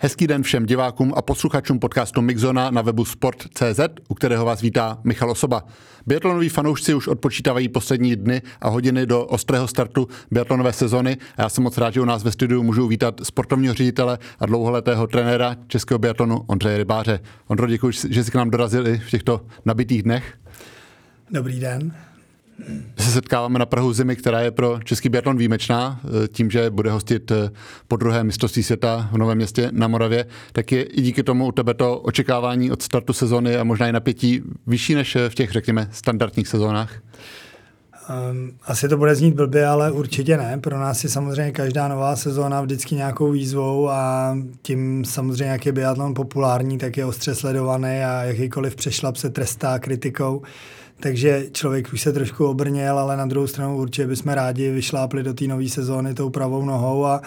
Hezký den všem divákům a posluchačům podcastu Mixzona na webu sport.cz, u kterého vás vítá Michal Osoba. Biatlonoví fanoušci už odpočítávají poslední dny a hodiny do ostrého startu biatlonové sezony a já jsem moc rád, že u nás ve studiu můžu vítat sportovního ředitele a dlouholetého trenéra českého biatlonu Ondřeje Rybáře. Ondro, děkuji, že jsi k nám dorazili v těchto nabitých dnech. Dobrý den. Se setkáváme na Prahu zimy, která je pro český biatlon výjimečná, eh, tím, že bude hostit eh, po druhé mistrovství světa v Novém městě na Moravě, tak je i díky tomu u tebe to očekávání od startu sezóny a možná i napětí vyšší než v těch, řekněme, standardních sezónách? Um, asi to bude znít blbě, ale určitě ne. Pro nás je samozřejmě každá nová sezóna vždycky nějakou výzvou a tím samozřejmě, jak je biatlon populární, tak je ostře sledovaný a jakýkoliv přešlap se trestá kritikou. Takže člověk už se trošku obrněl, ale na druhou stranu určitě bychom rádi vyšlápli do té nové sezóny tou pravou nohou a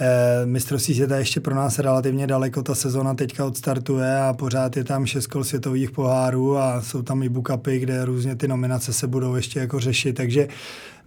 e, mistrovství světa ještě pro nás relativně daleko, ta sezona teďka odstartuje a pořád je tam šest kol světových pohárů a jsou tam i bookupy, kde různě ty nominace se budou ještě jako řešit, takže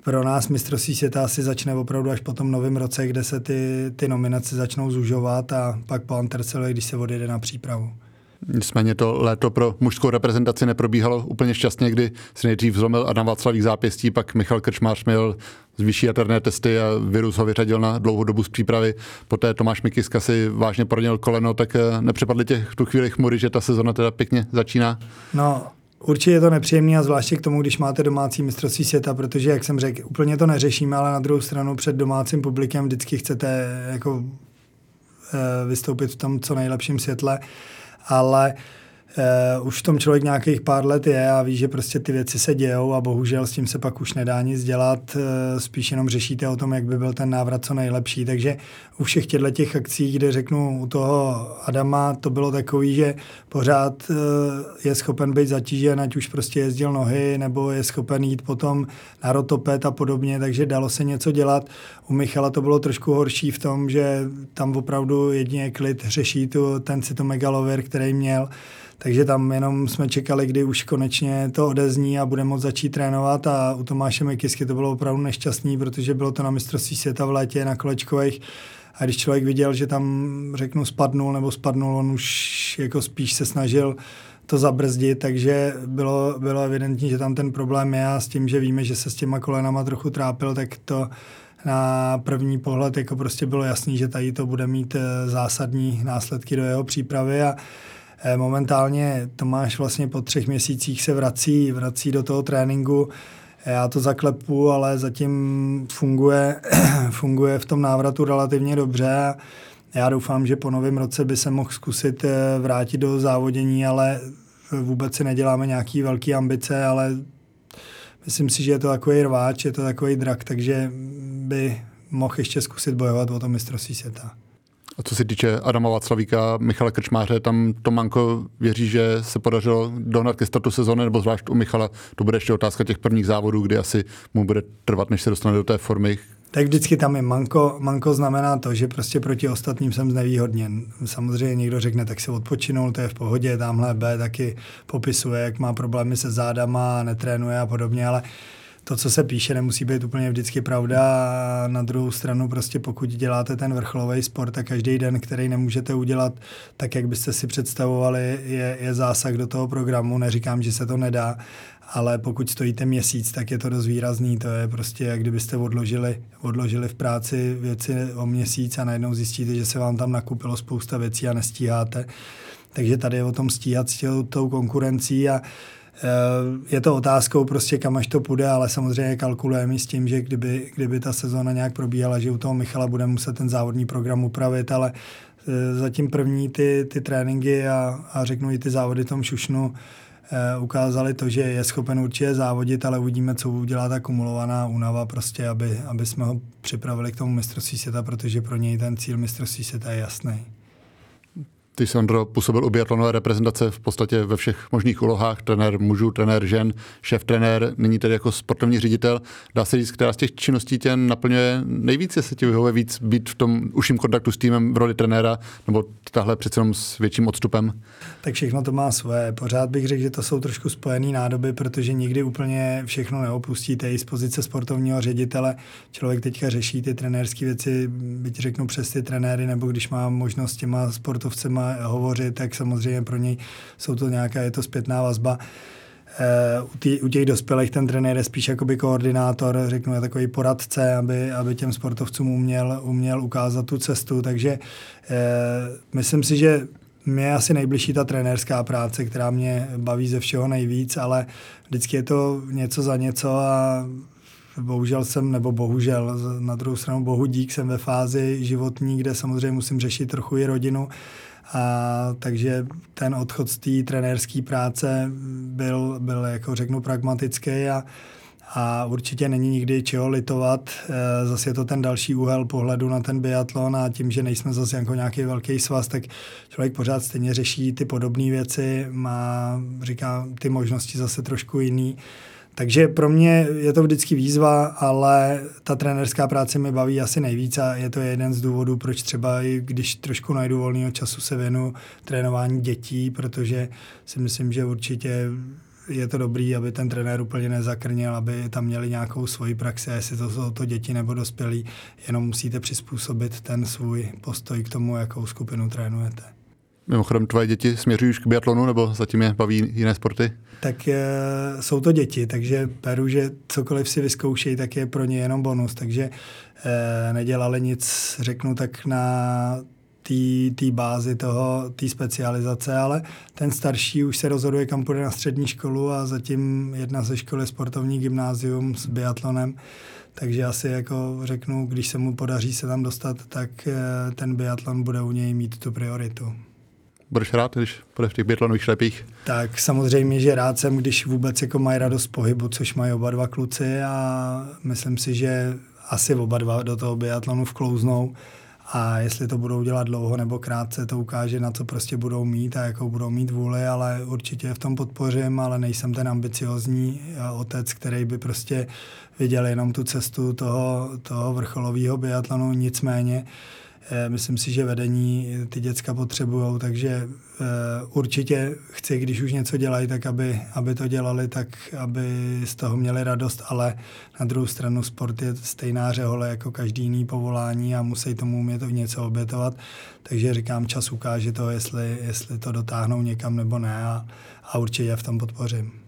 pro nás mistrovství světa asi začne opravdu až po tom novém roce, kde se ty, ty nominace začnou zužovat a pak po Antercele, když se odjede na přípravu. Nicméně to léto pro mužskou reprezentaci neprobíhalo úplně šťastně, kdy si nejdřív zlomil Adam Václavík zápěstí, pak Michal Krčmář měl vyšší jaterné testy a virus ho vyřadil na dlouhou dobu z přípravy. Poté Tomáš Mikiska si vážně poranil koleno, tak eh, nepřepadly těch v tu chvíli chmury, že ta sezona teda pěkně začíná? No, Určitě je to nepříjemné a zvláště k tomu, když máte domácí mistrovství světa, protože, jak jsem řekl, úplně to neřešíme, ale na druhou stranu před domácím publikem vždycky chcete jako, e, vystoupit v tom co nejlepším světle ale uh, už v tom člověk nějakých pár let je a ví, že prostě ty věci se dějou a bohužel s tím se pak už nedá nic dělat, uh, spíš jenom řešíte o tom, jak by byl ten návrat co nejlepší, takže u všech těchto těch akcí, kde řeknu u toho Adama, to bylo takový, že pořád uh, je schopen být zatížen, ať už prostě jezdil nohy, nebo je schopen jít potom na rotopet a podobně, takže dalo se něco dělat. U Michala to bylo trošku horší v tom, že tam opravdu jedině klid řeší tu, ten cytomegalover, který měl, takže tam jenom jsme čekali, kdy už konečně to odezní a bude moct začít trénovat. A u Tomáše Mekisky to bylo opravdu nešťastný, protože bylo to na mistrovství světa v létě na kolečkových. A když člověk viděl, že tam řeknu spadnul nebo spadnul, on už jako spíš se snažil to zabrzdit, takže bylo, bylo evidentní, že tam ten problém je. A s tím, že víme, že se s těma kolenama trochu trápil, tak to na první pohled jako prostě bylo jasný, že tady to bude mít eh, zásadní následky do jeho přípravy. A momentálně Tomáš vlastně po třech měsících se vrací, vrací do toho tréninku. Já to zaklepu, ale zatím funguje, funguje v tom návratu relativně dobře. Já doufám, že po novém roce by se mohl zkusit eh, vrátit do závodění, ale vůbec si neděláme nějaký velký ambice, ale myslím si, že je to takový rváč, je to takový drak, takže by mohl ještě zkusit bojovat o to mistrovství světa. A co se týče Adama Václavíka, Michala Krčmáře, tam Tomanko věří, že se podařilo dohnat ke startu sezóny, nebo zvlášť u Michala, to bude ještě otázka těch prvních závodů, kdy asi mu bude trvat, než se dostane do té formy. Tak vždycky tam je manko. Manko znamená to, že prostě proti ostatním jsem znevýhodněn. Samozřejmě někdo řekne, tak se odpočinul, to je v pohodě, tamhle B taky popisuje, jak má problémy se zádama, netrénuje a podobně, ale to, co se píše, nemusí být úplně vždycky pravda. A na druhou stranu prostě pokud děláte ten vrcholový sport a každý den, který nemůžete udělat tak, jak byste si představovali, je, je zásah do toho programu. Neříkám, že se to nedá, ale pokud stojíte měsíc, tak je to dost výrazný. To je prostě, jak kdybyste odložili, odložili v práci věci o měsíc a najednou zjistíte, že se vám tam nakupilo spousta věcí a nestíháte. Takže tady je o tom stíhat s tou konkurencí a je to otázkou prostě, kam až to půjde, ale samozřejmě kalkulujeme s tím, že kdyby, kdyby ta sezóna nějak probíhala, že u toho Michala bude muset ten závodní program upravit, ale e, zatím první ty, ty tréninky a, a řeknu i ty závody tom Šušnu e, ukázali to, že je schopen určitě závodit, ale uvidíme, co udělá ta kumulovaná únava, prostě, aby, aby jsme ho připravili k tomu mistrovství světa, protože pro něj ten cíl mistrovství světa je jasný. Ty jsi, Ondro, působil u biatlonové reprezentace v podstatě ve všech možných úlohách, trenér mužů, trenér žen, šéf trenér, nyní tedy jako sportovní ředitel. Dá se říct, která z těch činností tě naplňuje nejvíce, se ti vyhovuje víc být v tom užším kontaktu s týmem v roli trenéra, nebo tahle přece jenom s větším odstupem? Tak všechno to má své. Pořád bych řekl, že to jsou trošku spojené nádoby, protože nikdy úplně všechno neopustíte. I z pozice sportovního ředitele člověk teďka řeší ty trenérské věci, byť řeknu přes ty trenéry, nebo když má možnost těma sportovcema hovořit, tak samozřejmě pro něj jsou to nějaká, je to zpětná vazba. Eh, u, tý, u těch dospělých ten trenér je spíš jakoby koordinátor, řeknu, takový poradce, aby, aby těm sportovcům uměl, uměl ukázat tu cestu, takže eh, myslím si, že mě je asi nejbližší ta trenérská práce, která mě baví ze všeho nejvíc, ale vždycky je to něco za něco a bohužel jsem, nebo bohužel, na druhou stranu bohu dík, jsem ve fázi životní, kde samozřejmě musím řešit trochu i rodinu, a, takže ten odchod z té trenérské práce byl, byl, jako řeknu, pragmatický a, a určitě není nikdy čeho litovat. E, zase je to ten další úhel pohledu na ten biatlon a tím, že nejsme zase jako nějaký velký svaz, tak člověk pořád stejně řeší ty podobné věci, má, říká, ty možnosti zase trošku jiný. Takže pro mě je to vždycky výzva, ale ta trenerská práce mi baví asi nejvíc a je to jeden z důvodů, proč třeba i když trošku najdu volného času se věnu trénování dětí, protože si myslím, že určitě je to dobrý, aby ten trenér úplně nezakrnil, aby tam měli nějakou svoji praxi, jestli to jsou to děti nebo dospělí, jenom musíte přizpůsobit ten svůj postoj k tomu, jakou skupinu trénujete. Mimochodem, tvoje děti směřují už k biatlonu nebo zatím je baví jiné sporty? Tak e, jsou to děti, takže beru, že cokoliv si vyzkoušejí, tak je pro ně jenom bonus, takže e, nedělali nic, řeknu tak na té bázi toho, té specializace, ale ten starší už se rozhoduje, kam půjde na střední školu a zatím jedna ze školy sportovní gymnázium s biatlonem, takže asi jako řeknu, když se mu podaří se tam dostat, tak e, ten biatlon bude u něj mít tu prioritu. Budeš rád, když bude v těch biatlonových šlepích? Tak samozřejmě, že rád jsem, když vůbec jako mají radost pohybu, což mají oba dva kluci a myslím si, že asi oba dva do toho biatlonu vklouznou a jestli to budou dělat dlouho nebo krátce, to ukáže, na co prostě budou mít a jakou budou mít vůli, ale určitě v tom podpořím, ale nejsem ten ambiciozní eh, otec, který by prostě viděl jenom tu cestu toho, toho vrcholového biatlonu, nicméně Eh, myslím si, že vedení ty děcka potřebují, takže eh, určitě chci, když už něco dělají, tak aby, aby to dělali tak, aby z toho měli radost, ale na druhou stranu sport je stejná řehole jako každý jiný povolání a musí tomu umět něco obětovat. Takže říkám, čas ukáže to, jestli, jestli to dotáhnou někam nebo ne a, a určitě v tom podpořím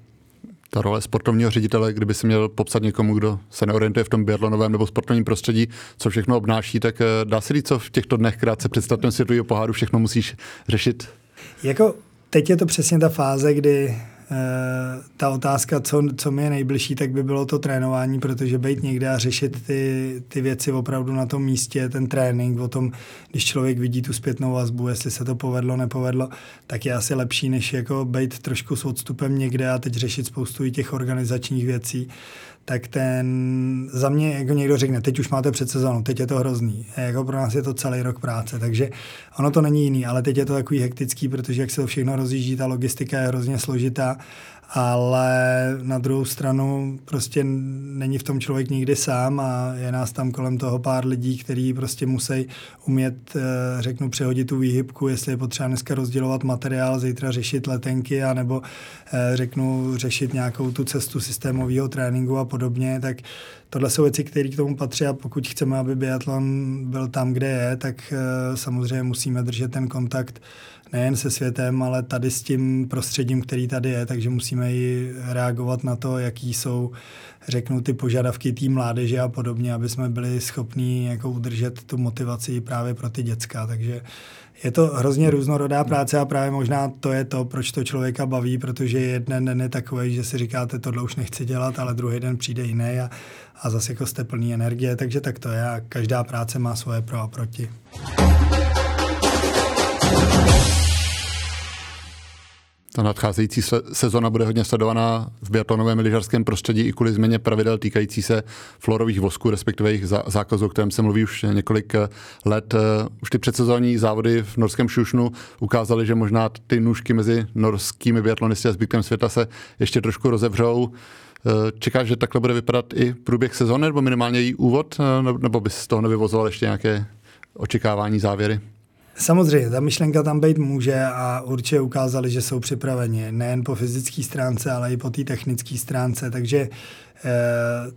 ta role sportovního ředitele, kdyby si měl popsat někomu, kdo se neorientuje v tom biatlonovém nebo sportovním prostředí, co všechno obnáší, tak eh, dá se říct, co v těchto dnech krátce představném světového poháru všechno musíš řešit? Jako teď je to přesně ta fáze, kdy ta otázka, co, co mi je nejbližší, tak by bylo to trénování, protože být někde a řešit ty, ty věci opravdu na tom místě, ten trénink, o tom, když člověk vidí tu zpětnou vazbu, jestli se to povedlo, nepovedlo, tak je asi lepší, než jako být trošku s odstupem někde a teď řešit spoustu i těch organizačních věcí tak ten za mě, jako někdo řekne, teď už máte před sezónu, teď je to hrozný. A jako pro nás je to celý rok práce, takže ono to není jiný, ale teď je to takový hektický, protože jak se to všechno rozjíždí, ta logistika je hrozně složitá ale na druhou stranu prostě není v tom člověk nikdy sám a je nás tam kolem toho pár lidí, kteří prostě musí umět, eh, řeknu, přehodit tu výhybku, jestli je potřeba dneska rozdělovat materiál, zítra řešit letenky, anebo eh, řeknu, řešit nějakou tu cestu systémového tréninku a podobně, tak tohle jsou věci, které k tomu patří a pokud chceme, aby biatlon byl tam, kde je, tak eh, samozřejmě musíme držet ten kontakt nejen se světem, ale tady s tím prostředím, který tady je, takže musíme i reagovat na to, jaký jsou, řeknu, ty požadavky té mládeže a podobně, aby jsme byli schopní jako udržet tu motivaci právě pro ty děcka. Takže je to hrozně různorodá práce a právě možná to je to, proč to člověka baví, protože jeden den je takový, že si říkáte, tohle už nechci dělat, ale druhý den přijde jiný a, a zase jako jste plný energie, takže tak to je a každá práce má svoje pro a proti. Ta nadcházející sezona bude hodně sledovaná v biatlonovém lyžařském prostředí i kvůli změně pravidel týkající se florových vosků, respektive jejich zákazů, o kterém se mluví už několik let. Už ty předsezónní závody v norském Šušnu ukázaly, že možná ty nůžky mezi norskými biatlonisty a zbytkem světa se ještě trošku rozevřou. Čekáš, že takhle bude vypadat i průběh sezóny, nebo minimálně její úvod, nebo bys z toho nevyvozoval ještě nějaké očekávání, závěry? Samozřejmě, ta myšlenka tam být může a určitě ukázali, že jsou připraveni nejen po fyzické stránce, ale i po té technické stránce, takže e,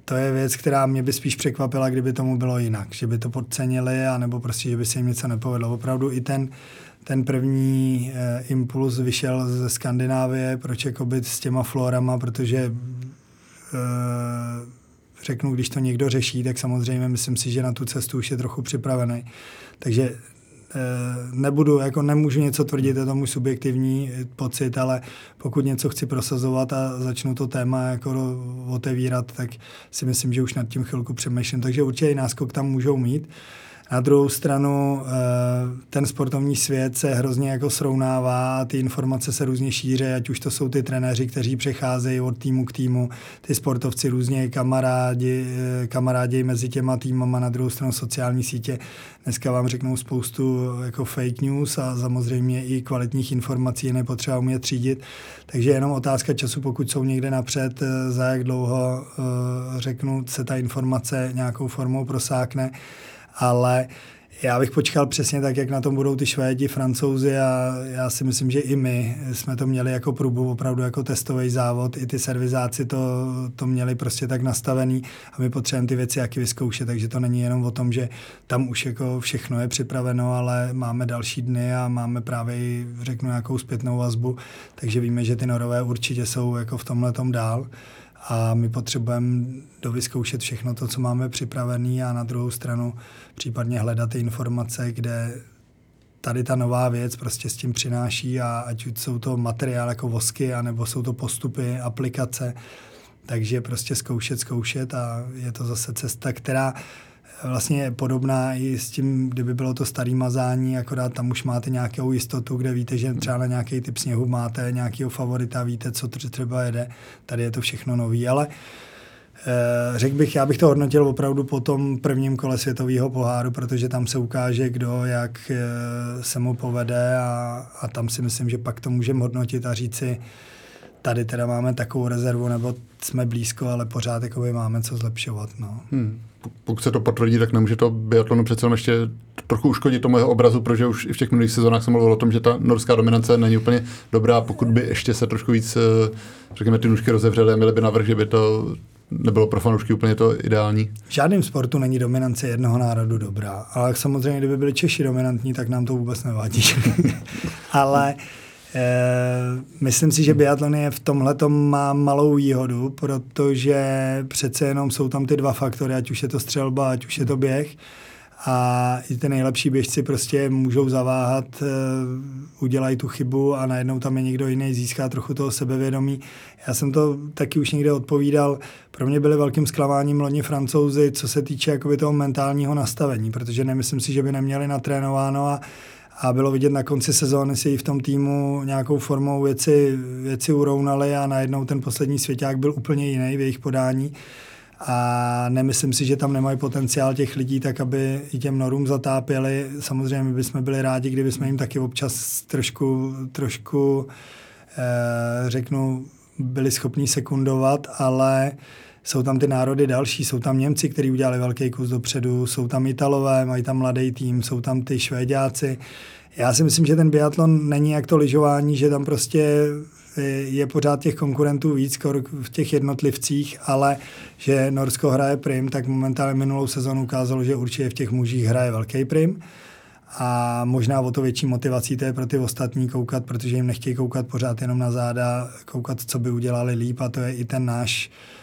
to je věc, která mě by spíš překvapila, kdyby tomu bylo jinak, že by to podcenili, anebo prostě, že by se jim něco nepovedlo. Opravdu i ten, ten první e, impuls vyšel ze Skandinávie, proč jako být s těma florama, protože e, řeknu, když to někdo řeší, tak samozřejmě myslím si, že na tu cestu už je trochu připravený. Takže nebudu, jako nemůžu něco tvrdit, je to můj subjektivní pocit, ale pokud něco chci prosazovat a začnu to téma jako otevírat, tak si myslím, že už nad tím chvilku přemýšlím. Takže určitě i náskok tam můžou mít. Na druhou stranu eh, ten sportovní svět se hrozně jako srovnává ty informace se různě šíří, ať už to jsou ty trenéři, kteří přecházejí od týmu k týmu, ty sportovci různě kamarádi, eh, kamarádi mezi těma týmama, na druhou stranu sociální sítě. Dneska vám řeknou spoustu jako fake news a samozřejmě i kvalitních informací je nepotřeba umět třídit. Takže jenom otázka času, pokud jsou někde napřed, eh, za jak dlouho řeknu, se ta informace nějakou formou prosákne ale já bych počkal přesně tak, jak na tom budou ty Švédi, Francouzi a já si myslím, že i my jsme to měli jako průbu, opravdu jako testový závod. I ty servizáci to, to měli prostě tak nastavený a my potřebujeme ty věci jaký vyzkoušet, takže to není jenom o tom, že tam už jako všechno je připraveno, ale máme další dny a máme právě, řeknu, nějakou zpětnou vazbu, takže víme, že ty norové určitě jsou jako v tomhle tom dál a my potřebujeme dovyzkoušet všechno to, co máme připravené a na druhou stranu případně hledat ty informace, kde tady ta nová věc prostě s tím přináší a ať už jsou to materiály jako vosky, anebo jsou to postupy, aplikace, takže prostě zkoušet, zkoušet a je to zase cesta, která vlastně podobná i s tím, kdyby bylo to starý mazání, akorát tam už máte nějakou jistotu, kde víte, že třeba na nějaký typ sněhu máte nějakého favorita, víte, co třeba jede. Tady je to všechno nový, ale eh, Řekl bych, já bych to hodnotil opravdu po tom prvním kole světového poháru, protože tam se ukáže, kdo jak eh, se mu povede a, a tam si myslím, že pak to můžeme hodnotit a říci, tady teda máme takovou rezervu, nebo jsme blízko, ale pořád jako máme co zlepšovat. No. Hmm pokud se to potvrdí, tak nemůže to biatlonu přece jenom ještě trochu uškodit tomu jeho obrazu, protože už i v těch minulých sezónách jsem mluvil o tom, že ta norská dominance není úplně dobrá. Pokud by ještě se trošku víc, eh, řekněme, ty nůžky rozevřely měly by navrh, že by to nebylo pro fanoušky úplně to ideální. V žádném sportu není dominance jednoho národu dobrá, ale samozřejmě, kdyby byli Češi dominantní, tak nám to vůbec nevadí. ale myslím si, že biatlon je v tomhle má malou výhodu, protože přece jenom jsou tam ty dva faktory, ať už je to střelba, ať už je to běh. A i ty nejlepší běžci prostě můžou zaváhat, eh, udělají tu chybu a najednou tam je někdo jiný, získá trochu toho sebevědomí. Já jsem to taky už někde odpovídal. Pro mě byly velkým zklamáním loni francouzi, co se týče jakoby toho mentálního nastavení, protože nemyslím si, že by neměli natrénováno a a bylo vidět na konci sezóny si v tom týmu nějakou formou věci, věci urovnali a najednou ten poslední svěťák byl úplně jiný v jejich podání a nemyslím si, že tam nemají potenciál těch lidí tak, aby i těm norům zatápěli. Samozřejmě bychom byli rádi, kdyby jsme jim taky občas trošku, trošku eh, řeknu, byli schopni sekundovat, ale jsou tam ty národy další, jsou tam Němci, kteří udělali velký kus dopředu, jsou tam Italové, mají tam mladý tým, jsou tam ty Švédáci. Já si myslím, že ten biatlon není jak to lyžování, že tam prostě je pořád těch konkurentů víc v těch jednotlivcích, ale že Norsko hraje prim, tak momentálně minulou sezonu ukázalo, že určitě v těch mužích hraje velký prim. A možná o to větší motivací to je pro ty ostatní koukat, protože jim nechtějí koukat pořád jenom na záda, koukat, co by udělali líp a to je i ten náš Eh,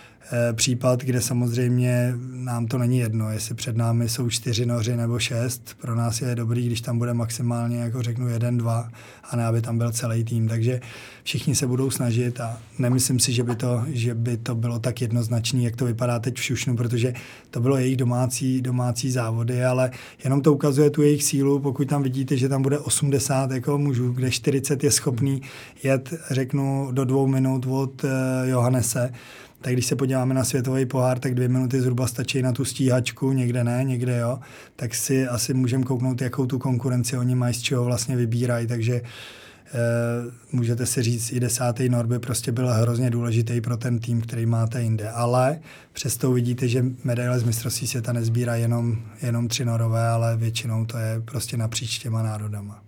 případ, kde samozřejmě nám to není jedno, jestli před námi jsou čtyři noři nebo šest. Pro nás je dobrý, když tam bude maximálně, jako řeknu, jeden, dva, a ne, aby tam byl celý tým. Takže všichni se budou snažit a nemyslím si, že by to, že by to bylo tak jednoznačné, jak to vypadá teď v Šušnu, protože to bylo jejich domácí, domácí závody, ale jenom to ukazuje tu jejich sílu, pokud tam vidíte, že tam bude 80 jako mužů, kde 40 je schopný jet, řeknu, do dvou minut od uh, Johannese, tak když se podíváme na světový pohár, tak dvě minuty zhruba stačí na tu stíhačku, někde ne, někde jo, tak si asi můžeme kouknout, jakou tu konkurenci oni mají, z čeho vlastně vybírají, takže e, můžete si říct, i desátý Norby prostě byl hrozně důležitý pro ten tým, který máte jinde. Ale přesto vidíte, že medaile z mistrovství světa nezbírá jenom, jenom tři norové, ale většinou to je prostě napříč těma národama.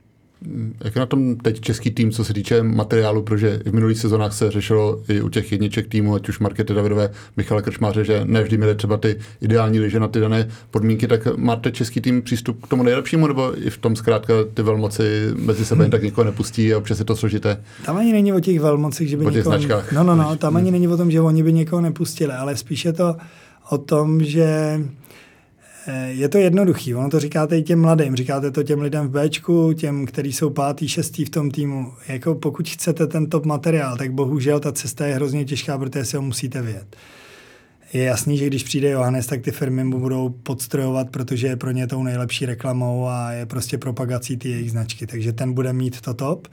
Jak je na tom teď český tým, co se týče materiálu, protože v minulých sezónách se řešilo i u těch jedniček týmu, ať už Markety Davidové, Michala Krčmáře, že ne vždy měli třeba ty ideální liže na ty dané podmínky, tak máte český tým přístup k tomu nejlepšímu, nebo i v tom zkrátka ty velmoci mezi sebe jen tak někoho nepustí a občas je to složité? Tam ani není o těch velmocích, že by o těch někoho... Značkách. No, no, no, tam ani není o tom, že oni by někoho nepustili, ale spíše to o tom, že je to jednoduchý, ono to říkáte i těm mladým, říkáte to těm lidem v Bčku, těm, kteří jsou pátý, šestý v tom týmu. Jako pokud chcete ten top materiál, tak bohužel ta cesta je hrozně těžká, protože si ho musíte vyjet. Je jasný, že když přijde Johannes, tak ty firmy mu budou podstrojovat, protože je pro ně tou nejlepší reklamou a je prostě propagací ty jejich značky. Takže ten bude mít to top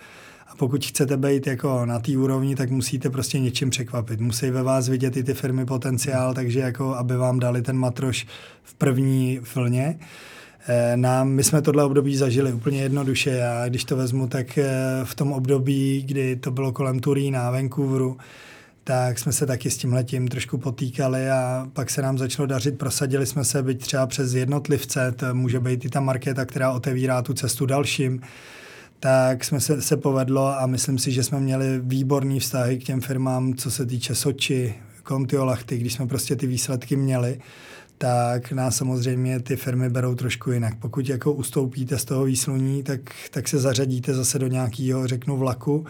pokud chcete být jako na té úrovni, tak musíte prostě něčím překvapit. Musí ve vás vidět i ty firmy potenciál, takže jako aby vám dali ten matroš v první vlně. Eh, nám, my jsme tohle období zažili úplně jednoduše. Já když to vezmu, tak eh, v tom období, kdy to bylo kolem Turína, Vancouveru, tak jsme se taky s tím letím trošku potýkali a pak se nám začalo dařit, prosadili jsme se byť třeba přes jednotlivce, to může být i ta marketa, která otevírá tu cestu dalším tak jsme se, se povedlo a myslím si, že jsme měli výborný vztahy k těm firmám, co se týče Soči, Kontiolachty, když jsme prostě ty výsledky měli, tak nás samozřejmě ty firmy berou trošku jinak. Pokud jako ustoupíte z toho výsluní, tak, tak se zařadíte zase do nějakého, řeknu, vlaku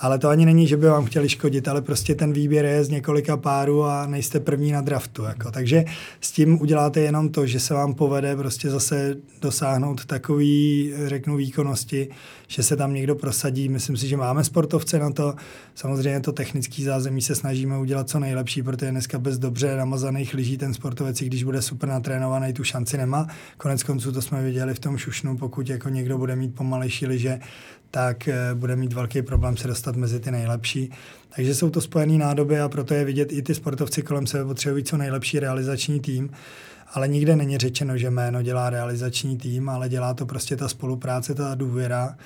ale to ani není, že by vám chtěli škodit, ale prostě ten výběr je z několika párů a nejste první na draftu. Jako. Takže s tím uděláte jenom to, že se vám povede prostě zase dosáhnout takový, řeknu, výkonnosti, že se tam někdo prosadí. Myslím si, že máme sportovce na to. Samozřejmě to technický zázemí se snažíme udělat co nejlepší, protože dneska bez dobře namazaných lyží ten sportovec, když bude super natrénovaný, tu šanci nemá. Konec konců to jsme viděli v tom šušnu, pokud jako někdo bude mít pomalejší lyže, tak eh, bude mít velký problém se dostat mezi ty nejlepší. Takže jsou to spojené nádoby a proto je vidět i ty sportovci kolem sebe potřebují co nejlepší realizační tým. Ale nikde není řečeno, že jméno dělá realizační tým, ale dělá to prostě ta spolupráce, ta důvěra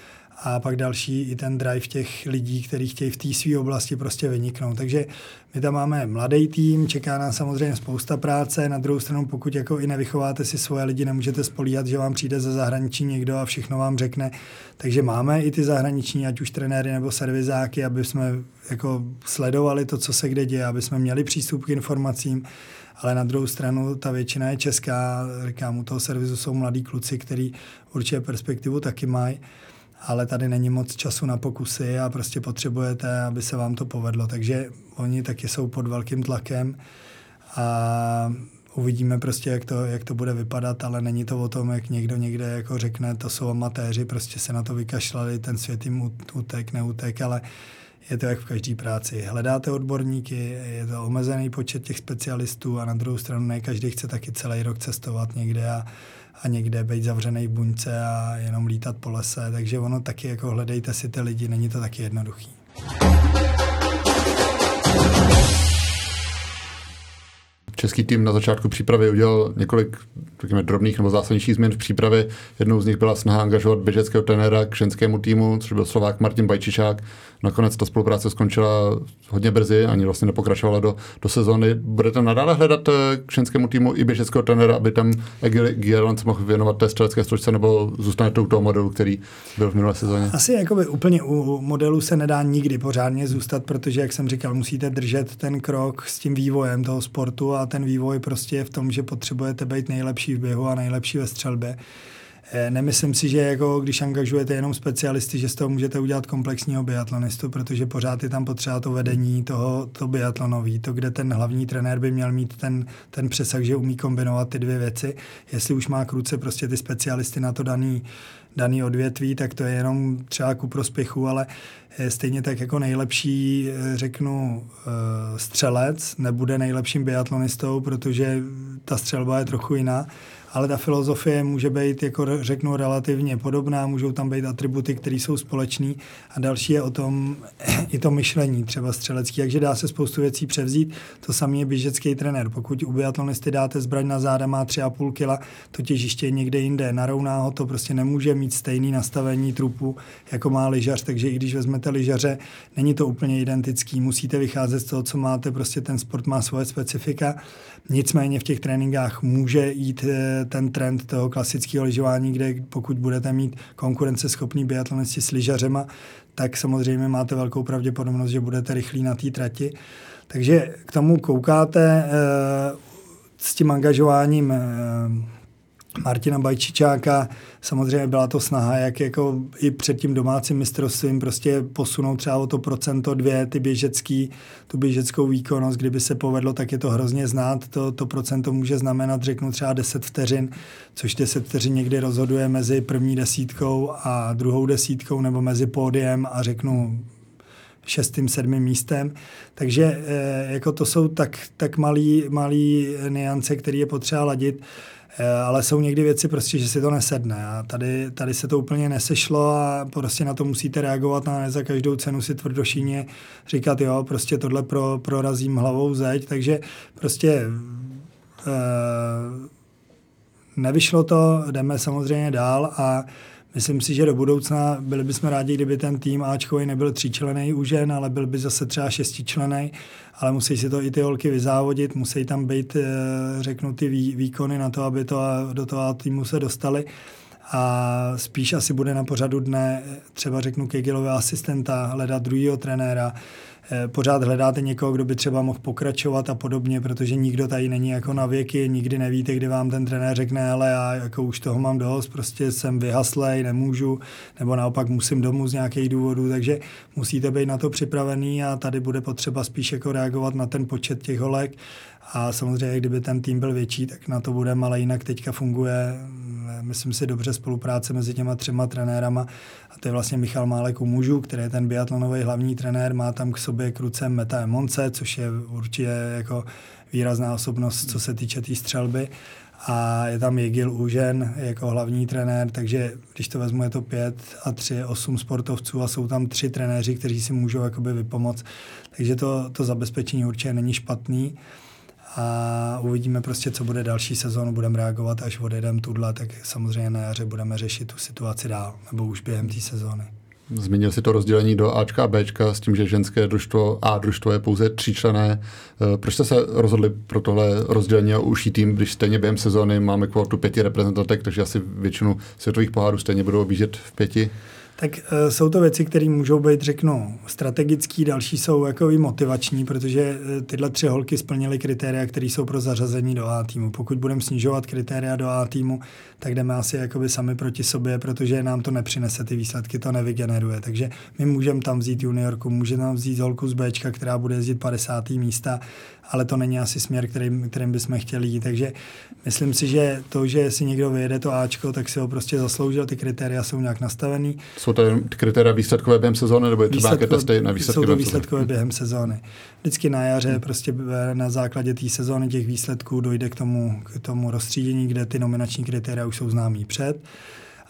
a pak další i ten drive těch lidí, kteří chtějí v té své oblasti prostě vyniknout. Takže my tam máme mladý tým, čeká nás samozřejmě spousta práce, na druhou stranu pokud jako i nevychováte si svoje lidi, nemůžete spolíhat, že vám přijde ze zahraničí někdo a všechno vám řekne. Takže máme i ty zahraniční, ať už trenéry nebo servizáky, aby jsme jako sledovali to, co se kde děje, aby jsme měli přístup k informacím, ale na druhou stranu ta většina je česká, říkám, u toho servisu jsou mladí kluci, kteří určitě perspektivu taky mají ale tady není moc času na pokusy a prostě potřebujete, aby se vám to povedlo. Takže oni taky jsou pod velkým tlakem a uvidíme prostě, jak to, jak to bude vypadat, ale není to o tom, jak někdo někde jako řekne, to jsou amatéři, prostě se na to vykašlali, ten svět jim utek, neutek, ale je to jak v každé práci. Hledáte odborníky, je to omezený počet těch specialistů a na druhou stranu ne každý chce taky celý rok cestovat někde a a někde být zavřený v buňce a jenom lítat po lese, takže ono taky jako hledejte si ty lidi, není to taky jednoduchý. Český tým na začátku přípravy udělal několik řekněme, drobných nebo zásadnějších změn v přípravě. Jednou z nich byla snaha angažovat běžeckého trenéra k ženskému týmu, což byl Slovák Martin Bajčičák. Nakonec ta spolupráce skončila hodně brzy, ani vlastně nepokračovala do, do sezóny. Budete nadále hledat eh, k ženskému týmu i běžeckého trenéra, aby tam Egil se mohl věnovat té střelecké stročce, nebo zůstane to u toho modelu, který byl v minulé sezóně? Asi jakoby úplně u modelu se nedá nikdy pořádně zůstat, protože, jak jsem říkal, musíte držet ten krok s tím vývojem toho sportu a ten vývoj prostě je v tom, že potřebujete být nejlepší v běhu a nejlepší ve střelbě. Eh, nemyslím si, že jako když angažujete jenom specialisty, že z toho můžete udělat komplexního biatlonistu, protože pořád je tam potřeba to vedení toho to biatlonový, to, kde ten hlavní trenér by měl mít ten, ten přesah, že umí kombinovat ty dvě věci. Jestli už má kruce prostě ty specialisty na to daný, daný odvětví, tak to je jenom třeba ku prospěchu, ale eh, stejně tak jako nejlepší, eh, řeknu, střelec nebude nejlepším biatlonistou, protože ta střelba je trochu jiná ale ta filozofie může být, jako řeknu, relativně podobná, můžou tam být atributy, které jsou společné a další je o tom i to myšlení, třeba střelecký, takže dá se spoustu věcí převzít. To samý je běžecký trenér. Pokud u biatlonisty dáte zbraň na záda, má 3,5 kg, to těžiště je někde jinde. Narovná ho to prostě nemůže mít stejný nastavení trupu, jako má lyžař, takže i když vezmete lyžaře, není to úplně identický. Musíte vycházet z toho, co máte, prostě ten sport má svoje specifika. Nicméně v těch tréninkách může jít eh, ten trend toho klasického lyžování, kde pokud budete mít konkurenceschopný biatlonisti s lyžařema, tak samozřejmě máte velkou pravděpodobnost, že budete rychlí na té trati. Takže k tomu koukáte e, s tím angažováním e, Martina Bajčičáka. Samozřejmě byla to snaha, jak jako i před tím domácím mistrovstvím prostě posunout třeba o to procento dvě, ty běžecký, tu běžeckou výkonnost. Kdyby se povedlo, tak je to hrozně znát. To, to procento může znamenat, řeknu třeba 10 vteřin, což 10 vteřin někdy rozhoduje mezi první desítkou a druhou desítkou nebo mezi pódiem a řeknu šestým, sedmým místem. Takže eh, jako to jsou tak, tak malý, malý niance, které je potřeba ladit. Eh, ale jsou někdy věci prostě, že si to nesedne a tady, tady se to úplně nesešlo a prostě na to musíte reagovat a ne za každou cenu si tvrdošíně říkat, jo, prostě tohle pro, prorazím hlavou zeď, takže prostě e, nevyšlo to, jdeme samozřejmě dál a Myslím si, že do budoucna byli bychom rádi, kdyby ten tým Ačkový nebyl tříčlený u žen, ale byl by zase třeba šestičlený, ale musí si to i ty holky vyzávodit, musí tam být, eh, řeknu, ty výkony na to, aby to do toho týmu se dostali. A spíš asi bude na pořadu dne třeba řeknu Kegelové asistenta, hledat druhého trenéra, Eh, pořád hledáte někoho, kdo by třeba mohl pokračovat a podobně, protože nikdo tady není jako na věky, nikdy nevíte, kdy vám ten trenér řekne, ale já jako už toho mám dost, prostě jsem vyhaslej, nemůžu, nebo naopak musím domů z nějakých důvodů, takže musíte být na to připravený a tady bude potřeba spíš jako reagovat na ten počet těch holek. A samozřejmě, kdyby ten tým byl větší, tak na to bude, ale jinak teďka funguje, myslím si, dobře spolupráce mezi těma třema trenérama. A to je vlastně Michal Málek u mužů, který je ten biatlonový hlavní trenér, má tam k sobě k ruce Meta Emonce, což je určitě jako výrazná osobnost, co se týče té tý střelby. A je tam Jegil Úžen jako hlavní trenér, takže když to vezmu, je to pět a tři, osm sportovců a jsou tam tři trenéři, kteří si můžou jakoby vypomoct. Takže to, to zabezpečení určitě není špatný a uvidíme prostě, co bude další sezónu, budeme reagovat, až odjedeme tuhle, tak samozřejmě na jaře budeme řešit tu situaci dál, nebo už během té sezóny. Zmínil si to rozdělení do Ačka a Bčka s tím, že ženské družstvo A družstvo je pouze tříčlené. Eh, proč jste se rozhodli pro tohle rozdělení a uší tým, když stejně během sezóny máme kvotu pěti reprezentantek, takže asi většinu světových pohárů stejně budou objíždět v pěti? Tak uh, jsou to věci, které můžou být, řeknu, strategický, další jsou jako i motivační, protože uh, tyhle tři holky splnily kritéria, které jsou pro zařazení do A týmu. Pokud budeme snižovat kritéria do A týmu, tak jdeme asi jakoby sami proti sobě, protože nám to nepřinese ty výsledky, to nevygeneruje. Takže my můžeme tam vzít juniorku, můžeme tam vzít holku z Bčka, která bude jezdit 50. místa, ale to není asi směr, kterým, kterým bychom chtěli jít. Takže myslím si, že to, že si někdo vyjede to Ačko, tak si ho prostě zasloužil, ty kritéria jsou nějak nastavený. Jsou to kritéria výsledkové během sezóny, nebo je to nějaké testy na výsledky? Jsou to výsledkové během sezóny. Vždycky na jaře hmm. prostě na základě té sezóny těch výsledků dojde k tomu, k tomu rozstřídění, kde ty nominační kritéria už jsou známý před.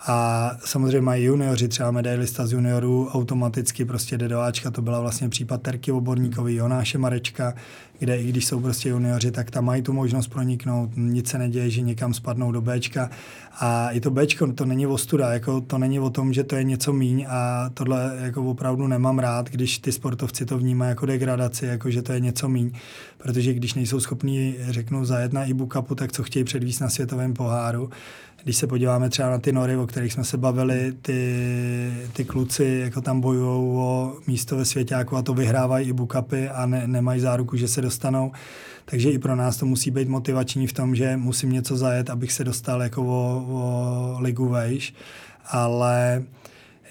A samozřejmě mají junioři, třeba medailista z juniorů automaticky prostě jde do Ačka, to byla vlastně případ Terky Oborníkovi, Jonáše Marečka, kde i když jsou prostě junioři, tak tam mají tu možnost proniknout, nic se neděje, že někam spadnou do Bčka. A i to Bčko, to není ostuda, jako to není o tom, že to je něco míň a tohle jako opravdu nemám rád, když ty sportovci to vnímají jako degradaci, jako že to je něco míň, protože když nejsou schopní, řeknu, zajet na Ibu Cupu, tak co chtějí předvíst na světovém poháru, když se podíváme třeba na ty nory, o kterých jsme se bavili, ty, ty kluci jako tam bojují o místo ve svěťáku a to vyhrávají i bookupy a ne, nemají záruku, že se dostanou. Takže i pro nás to musí být motivační v tom, že musím něco zajet, abych se dostal jako o, o ligu vejš. Ale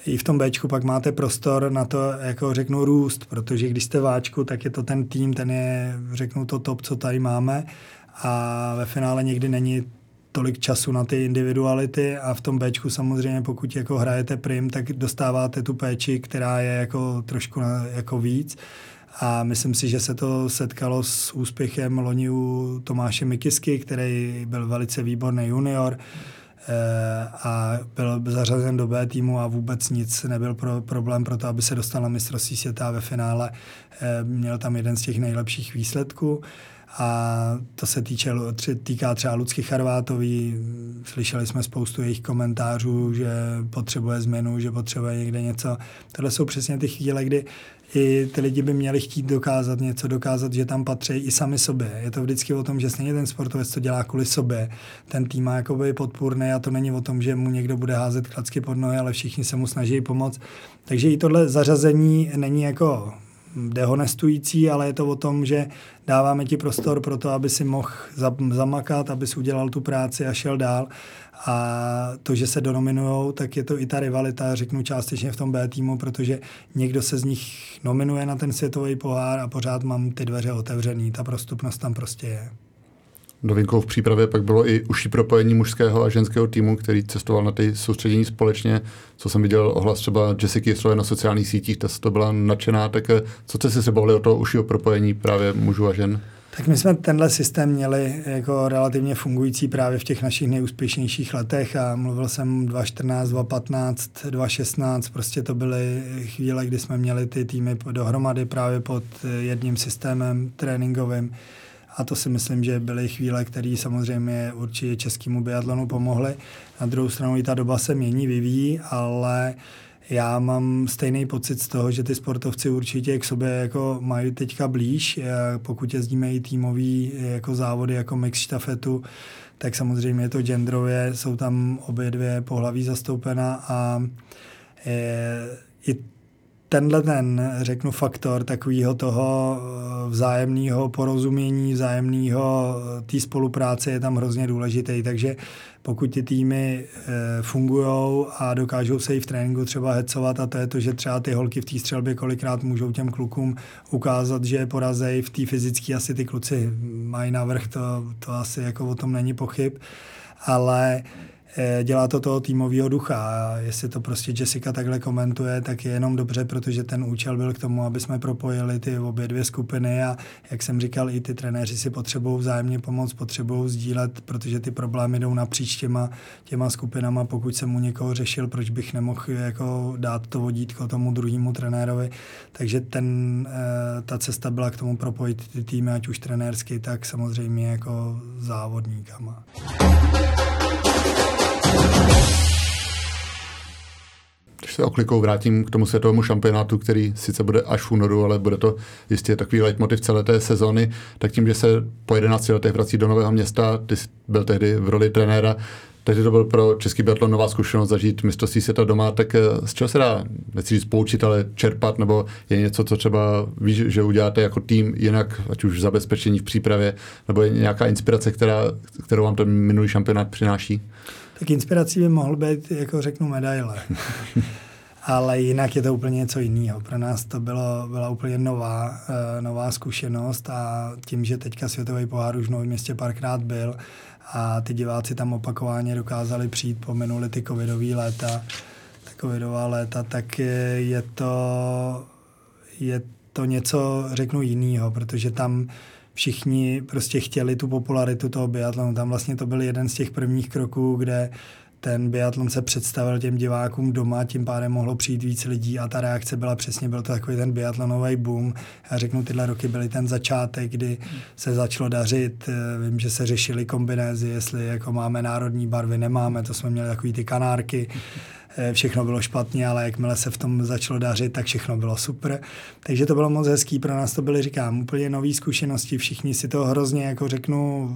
i v tom Bčku pak máte prostor na to, jako řeknu, růst, protože když jste váčku, tak je to ten tým, ten je, řeknu, to top, co tady máme a ve finále někdy není tolik času na ty individuality a v tom Bčku samozřejmě, pokud jako hrajete prim, tak dostáváte tu péči, která je jako trošku na, jako víc. A myslím si, že se to setkalo s úspěchem loni u Tomáše Mikisky, který byl velice výborný junior eh, a byl zařazen do B týmu a vůbec nic nebyl pro, problém pro to, aby se dostal na mistrovství světa ve finále. Eh, měl tam jeden z těch nejlepších výsledků. A to se týče, týká třeba Lucky Charvátový. Slyšeli jsme spoustu jejich komentářů, že potřebuje změnu, že potřebuje někde něco. Tohle jsou přesně ty chvíle, kdy i ty lidi by měli chtít dokázat něco, dokázat, že tam patří i sami sobě. Je to vždycky o tom, že stejně ten sportovec to dělá kvůli sobě. Ten tým má jakoby podpůrný a to není o tom, že mu někdo bude házet klacky pod nohy, ale všichni se mu snaží pomoct. Takže i tohle zařazení není jako dehonestující, ale je to o tom, že dáváme ti prostor pro to, aby si mohl zamakat, aby si udělal tu práci a šel dál. A to, že se donominujou, tak je to i ta rivalita, řeknu částečně v tom B týmu, protože někdo se z nich nominuje na ten světový pohár a pořád mám ty dveře otevřený. Ta prostupnost tam prostě je. Novinkou v přípravě pak bylo i užší propojení mužského a ženského týmu, který cestoval na ty soustředění společně. Co jsem viděl ohlas třeba Jessica Jislové na sociálních sítích, ta to byla nadšená. Tak eh, co jste si se bavili o toho užšího propojení právě mužů a žen? Tak my jsme tenhle systém měli jako relativně fungující právě v těch našich nejúspěšnějších letech a mluvil jsem 2014, 2015, 2016, prostě to byly chvíle, kdy jsme měli ty týmy dohromady právě pod jedním systémem tréninkovým a to si myslím, že byly chvíle, které samozřejmě určitě českému biatlonu pomohly. Na druhou stranu i ta doba se mění, vyvíjí, ale já mám stejný pocit z toho, že ty sportovci určitě k sobě jako mají teďka blíž, pokud jezdíme i týmový jako závody, jako mix štafetu, tak samozřejmě je to genderově, jsou tam obě dvě pohlaví zastoupena a je, i tenhle ten, řeknu, faktor takového toho eh, vzájemného porozumění, vzájemného eh, té spolupráce je tam hrozně důležitý, takže pokud ty týmy eh, fungují a dokážou se i v tréninku třeba hecovat a to je to, že třeba ty holky v té střelbě kolikrát můžou těm klukům ukázat, že je porazejí v té fyzické asi ty kluci mají navrh, to, to asi jako o tom není pochyb, ale dělá to toho týmového ducha. A jestli to prostě Jessica takhle komentuje, tak je jenom dobře, protože ten účel byl k tomu, aby jsme propojili ty obě dvě skupiny a jak jsem říkal, i ty trenéři si potřebují vzájemně pomoct, potřebují sdílet, protože ty problémy jdou napříč těma, těma skupinama. Pokud jsem mu někoho řešil, proč bych nemohl jako dát to vodítko tomu druhému trenérovi. Takže ten, eh, ta cesta byla k tomu propojit ty týmy, ať už trenérsky, tak samozřejmě jako závodníkama. Když se oklikou vrátím k tomu světovému šampionátu, který sice bude až v únoru, ale bude to jistě takový leitmotiv celé té sezóny, tak tím, že se po 11 letech vrací do nového města, ty jsi byl tehdy v roli trenéra, tehdy to byl pro český biatlon nová zkušenost zažít mistrovství světa doma, tak eh, z čeho se dá, nechci říct poučit, ale čerpat, nebo je něco, co třeba víš, že uděláte jako tým jinak, ať už v zabezpečení v přípravě, nebo je nějaká inspirace, která, kterou vám ten minulý šampionát přináší? Tak inspirací by mohl být, jako řeknu, medaile. Ale jinak je to úplně něco jiného. Pro nás to bylo, byla úplně nová, uh, nová zkušenost a tím, že teďka Světový pohár už v Novém městě párkrát byl a ty diváci tam opakovaně dokázali přijít po minuli ty covidové léta, ta covidová léta, tak je to, je to něco, řeknu, jiného, protože tam všichni prostě chtěli tu popularitu toho biatlonu. Tam vlastně to byl jeden z těch prvních kroků, kde ten biatlon se představil těm divákům doma, tím pádem mohlo přijít víc lidí a ta reakce byla přesně, byl to takový ten biatlonový boom. Já řeknu, tyhle roky byly ten začátek, kdy se začalo dařit, vím, že se řešily kombinézy, jestli jako máme národní barvy, nemáme, to jsme měli takový ty kanárky, všechno bylo špatně, ale jakmile se v tom začalo dařit, tak všechno bylo super. Takže to bylo moc hezký, pro nás to byly, říkám, úplně nové zkušenosti, všichni si to hrozně, jako řeknu,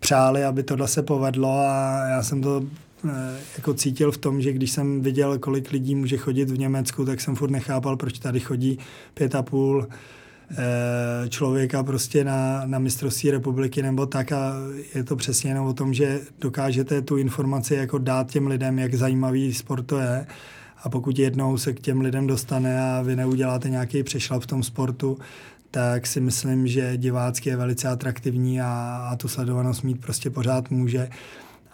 přáli, aby tohle se povedlo a já jsem to eh, jako cítil v tom, že když jsem viděl, kolik lidí může chodit v Německu, tak jsem furt nechápal, proč tady chodí pět a půl eh, člověka prostě na, na mistrovství republiky nebo tak a je to přesně jenom o tom, že dokážete tu informaci jako dát těm lidem, jak zajímavý sport to je a pokud jednou se k těm lidem dostane a vy neuděláte nějaký přešlap v tom sportu, tak si myslím, že divácky je velice atraktivní a, a tu sledovanost mít prostě pořád může.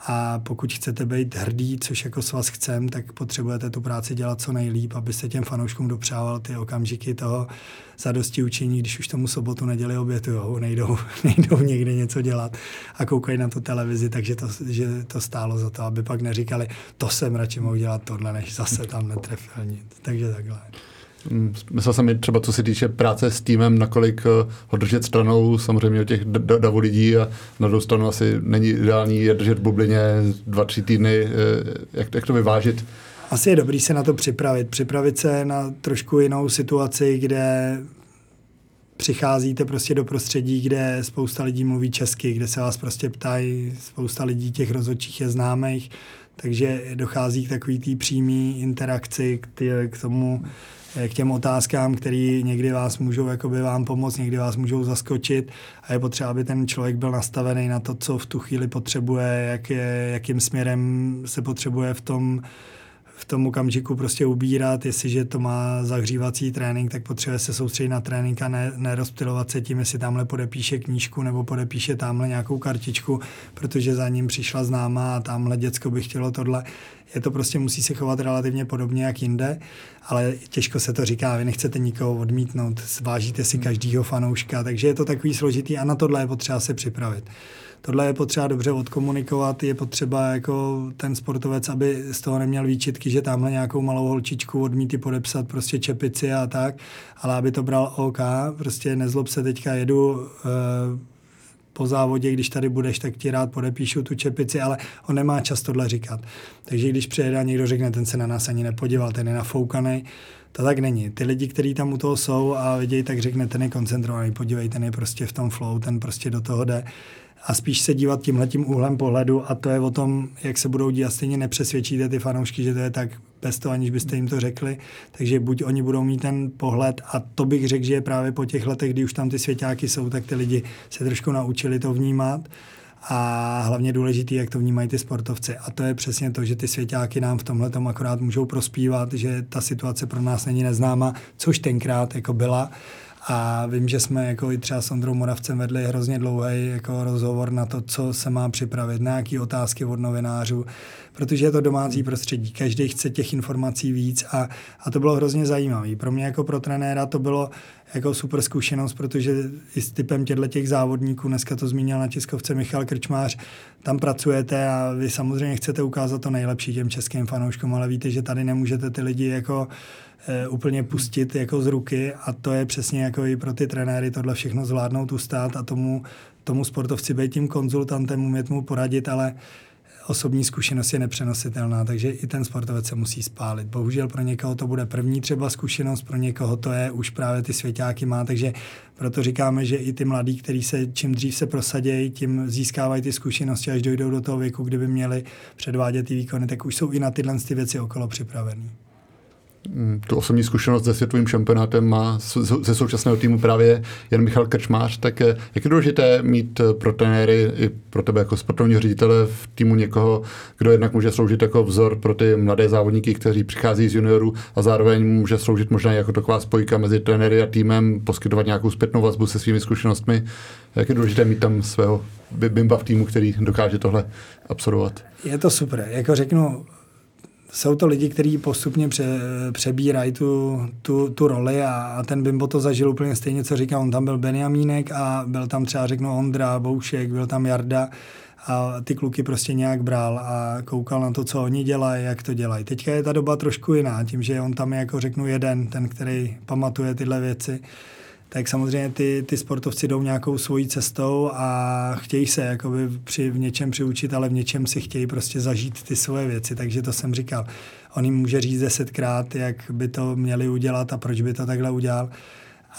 A pokud chcete být hrdý, což jako s vás chcem, tak potřebujete tu práci dělat co nejlíp, abyste těm fanouškům dopřával ty okamžiky toho zadosti učení, když už tomu sobotu, neděli obětujou, nejdou, nejdou někde něco dělat a koukají na tu televizi, takže to, že to stálo za to, aby pak neříkali, to jsem radši mohl dělat tohle, než zase tam netrefil nic. Takže takhle. Mm, myslel jsem mi třeba, co se týče práce s týmem, nakolik eh, ho držet stranou, samozřejmě o těch davu lidí a na druhou stranu asi není ideální je držet v bublině dva, tři týdny, eh, jak, jak to vyvážit? Asi je dobrý se na to připravit. Připravit se na trošku jinou situaci, kde přicházíte prostě do prostředí, kde spousta lidí mluví česky, kde se vás prostě ptají, spousta lidí těch rozhodčích je známých, takže dochází k takový té přímé interakci, k, tý, k tomu, k těm otázkám, které někdy vás můžou jakoby vám pomoct, někdy vás můžou zaskočit. A je potřeba, aby ten člověk byl nastavený na to, co v tu chvíli potřebuje, jak je, jakým směrem se potřebuje v tom v tom okamžiku prostě ubírat, jestliže to má zahřívací trénink, tak potřebuje se soustředit na trénink a ne, nerozptilovat se tím, jestli tamhle podepíše knížku nebo podepíše tamhle nějakou kartičku, protože za ním přišla známá a tamhle děcko by chtělo tohle. Je to prostě musí se chovat relativně podobně jak jinde, ale těžko se to říká, vy nechcete nikoho odmítnout, vážíte si každýho fanouška, takže je to takový složitý a na tohle je potřeba se připravit. Tohle je potřeba dobře odkomunikovat, je potřeba jako ten sportovec, aby z toho neměl výčitky, že tamhle nějakou malou holčičku odmítí podepsat prostě čepici a tak, ale aby to bral OK, prostě nezlob se, teďka jedu e, po závodě, když tady budeš, tak ti rád podepíšu tu čepici, ale on nemá čas tohle říkat. Takže když přijede a někdo řekne, ten se na nás ani nepodíval, ten je nafoukaný, to tak není. Ty lidi, kteří tam u toho jsou a vidějí, tak řekne, ten je koncentrovaný, podívej, ten je prostě v tom flow, ten prostě do toho jde a spíš se dívat tímhletím úhlem pohledu a to je o tom, jak se budou dívat. Stejně nepřesvědčíte ty fanoušky, že to je tak bez toho, aniž byste jim to řekli. Takže buď oni budou mít ten pohled a to bych řekl, že je právě po těch letech, kdy už tam ty svěťáky jsou, tak ty lidi se trošku naučili to vnímat a hlavně důležitý, jak to vnímají ty sportovci. A to je přesně to, že ty svěťáky nám v tomhle tom akorát můžou prospívat, že ta situace pro nás není neznáma, což tenkrát jako byla a vím, že jsme jako i třeba s Ondrou Moravcem vedli hrozně dlouhý jako rozhovor na to, co se má připravit, na jaké otázky od novinářů, protože je to domácí prostředí. Každý chce těch informací víc a, a to bylo hrozně zajímavé. Pro mě jako pro trenéra to bylo jako super zkušenost, protože i s typem těchto těch závodníků, dneska to zmínil na tiskovce Michal Krčmář, tam pracujete a vy samozřejmě chcete ukázat to nejlepší těm českým fanouškům, ale víte, že tady nemůžete ty lidi jako úplně pustit jako z ruky a to je přesně jako i pro ty trenéry tohle všechno zvládnout, ustát a tomu, tomu sportovci být tím konzultantem, umět mu poradit, ale osobní zkušenost je nepřenositelná, takže i ten sportovec se musí spálit. Bohužel pro někoho to bude první třeba zkušenost, pro někoho to je už právě ty svěťáky má, takže proto říkáme, že i ty mladí, kteří se čím dřív se prosadějí, tím získávají ty zkušenosti, až dojdou do toho věku, kdyby měli předvádět ty výkony, tak už jsou i na tyhle ty věci okolo připravení. Mm, tu osobní zkušenost se světovým šampionátem má ze současného týmu právě jen Michal Krčmář, tak eh, jak je důležité mít eh, pro trenéry i pro tebe jako sportovního ředitele v týmu někoho, kdo jednak může sloužit jako vzor pro ty mladé závodníky, kteří přichází z juniorů a zároveň může sloužit možná jako taková spojka mezi trenéry a týmem, poskytovat nějakou zpětnou vazbu se svými zkušenostmi. Jak je důležité mít tam svého bimba v týmu, který dokáže tohle absorbovat? Je to super. Jako řeknu, jsou to lidi, kteří postupně pře, přebírají tu, tu, tu roli a, a ten Bimbo to zažil úplně stejně, co říká, on tam byl Benjamínek a byl tam třeba řeknu Ondra, Boušek, byl tam Jarda a ty kluky prostě nějak bral a koukal na to, co oni dělají, jak to dělají. Teďka je ta doba trošku jiná, tím, že on tam je jako řeknu jeden, ten, který pamatuje tyhle věci tak samozřejmě ty, ty sportovci jdou nějakou svojí cestou a chtějí se jakoby při, v něčem přiučit, ale v něčem si chtějí prostě zažít ty svoje věci. Takže to jsem říkal. On jim může říct desetkrát, jak by to měli udělat a proč by to takhle udělal.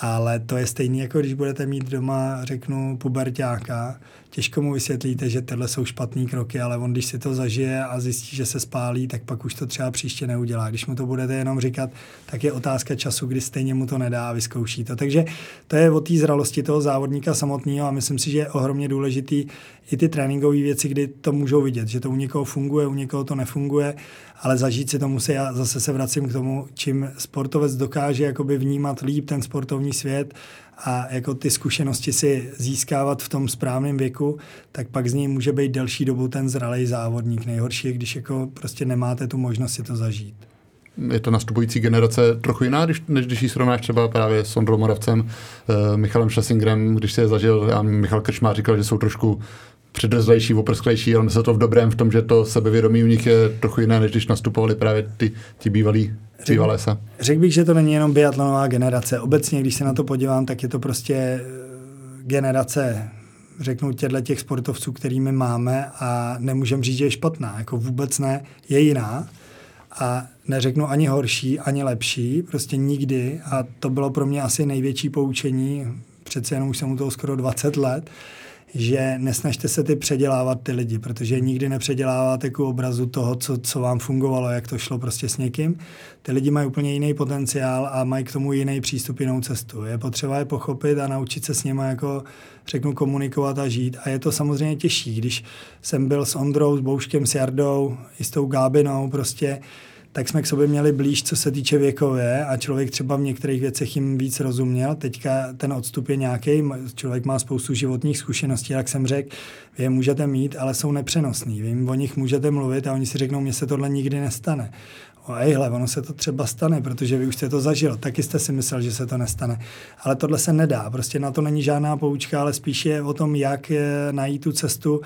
Ale to je stejné, jako když budete mít doma, řeknu, pubertáka, těžko mu vysvětlíte, že tohle jsou špatné kroky, ale on, když si to zažije a zjistí, že se spálí, tak pak už to třeba příště neudělá. Když mu to budete jenom říkat, tak je otázka času, kdy stejně mu to nedá a vyzkouší to. Takže to je o té zralosti toho závodníka samotného a myslím si, že je ohromně důležitý i ty tréninkové věci, kdy to můžou vidět, že to u někoho funguje, u někoho to nefunguje, ale zažít si to musí. Já zase se vracím k tomu, čím sportovec dokáže jakoby vnímat líp ten sportovní svět a jako ty zkušenosti si získávat v tom správném věku, tak pak z něj může být delší dobu ten zralý závodník. Nejhorší je, když jako prostě nemáte tu možnost si to zažít. Je to nastupující generace trochu jiná, když, než když ji srovnáš třeba právě s Ondrou Moravcem, uh, Michalem Schlesingerem, když se je zažil, a Michal Krčmá říkal, že jsou trošku předrzlejší, oprsklejší, ale myslím to v dobrém v tom, že to sebevědomí u nich je trochu jiné, než když nastupovali právě ty, ty bývalí se. Řekl bych, že to není jenom biatlonová generace. Obecně, když se na to podívám, tak je to prostě eh, generace řeknu těchto těch sportovců, kterými máme a nemůžem říct, že je špatná. Jako vůbec ne, je jiná a neřeknu ani horší, ani lepší, prostě nikdy a to bylo pro mě asi největší poučení, přece jenom už jsem u toho skoro 20 let, že nesnažte se ty předělávat ty lidi, protože nikdy nepředěláváte ku obrazu toho, co, co vám fungovalo, jak to šlo prostě s někým. Ty lidi mají úplně jiný potenciál a mají k tomu jiný přístup, jinou cestu. Je potřeba je pochopit a naučit se s nimi jako řeknu komunikovat a žít. A je to samozřejmě těžší, když jsem byl s Ondrou, s Bouškem, s Jardou, i s tou Gábinou, prostě tak jsme k sobě měli blíž, co se týče věkové a člověk třeba v některých věcech jim víc rozuměl. Teďka ten odstup je nějaký, člověk má spoustu životních zkušeností, jak jsem řekl, vy je můžete mít, ale jsou nepřenosný. Vy jim o nich můžete mluvit a oni si řeknou, mně se tohle nikdy nestane. O, ejhle, ono se to třeba stane, protože vy už jste to zažil, taky jste si myslel, že se to nestane. Ale tohle se nedá, prostě na to není žádná poučka, ale spíš je o tom, jak najít tu cestu,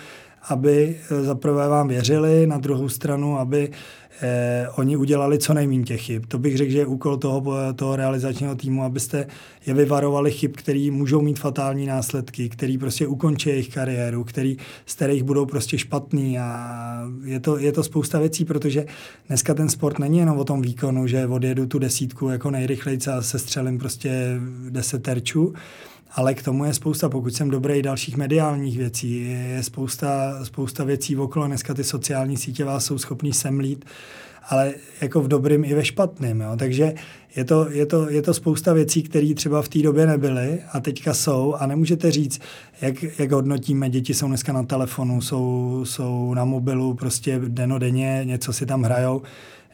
aby eh, zaprvé vám věřili, na druhou stranu, aby eh, oni udělali co nejméně těch chyb. To bych řekl, že je úkol toho, toho realizačního týmu, abyste je vyvarovali chyb, které můžou mít fatální následky, který prostě ukončí jejich kariéru, který, z kterých budou prostě špatný a je to, je to spousta věcí, protože dneska ten sport není jenom o tom výkonu, že odjedu tu desítku jako nejrychleji a se střelím prostě deset terčů, ale k tomu je spousta, pokud jsem dobrý, dalších mediálních věcí, je spousta, spousta věcí okolo, dneska ty sociální sítě vás jsou schopný semlít, ale jako v dobrým i ve špatném. Jo. Takže je to, je, to, je to spousta věcí, které třeba v té době nebyly a teďka jsou a nemůžete říct, jak, jak hodnotíme, děti jsou dneska na telefonu, jsou, jsou na mobilu, prostě denodenně něco si tam hrajou.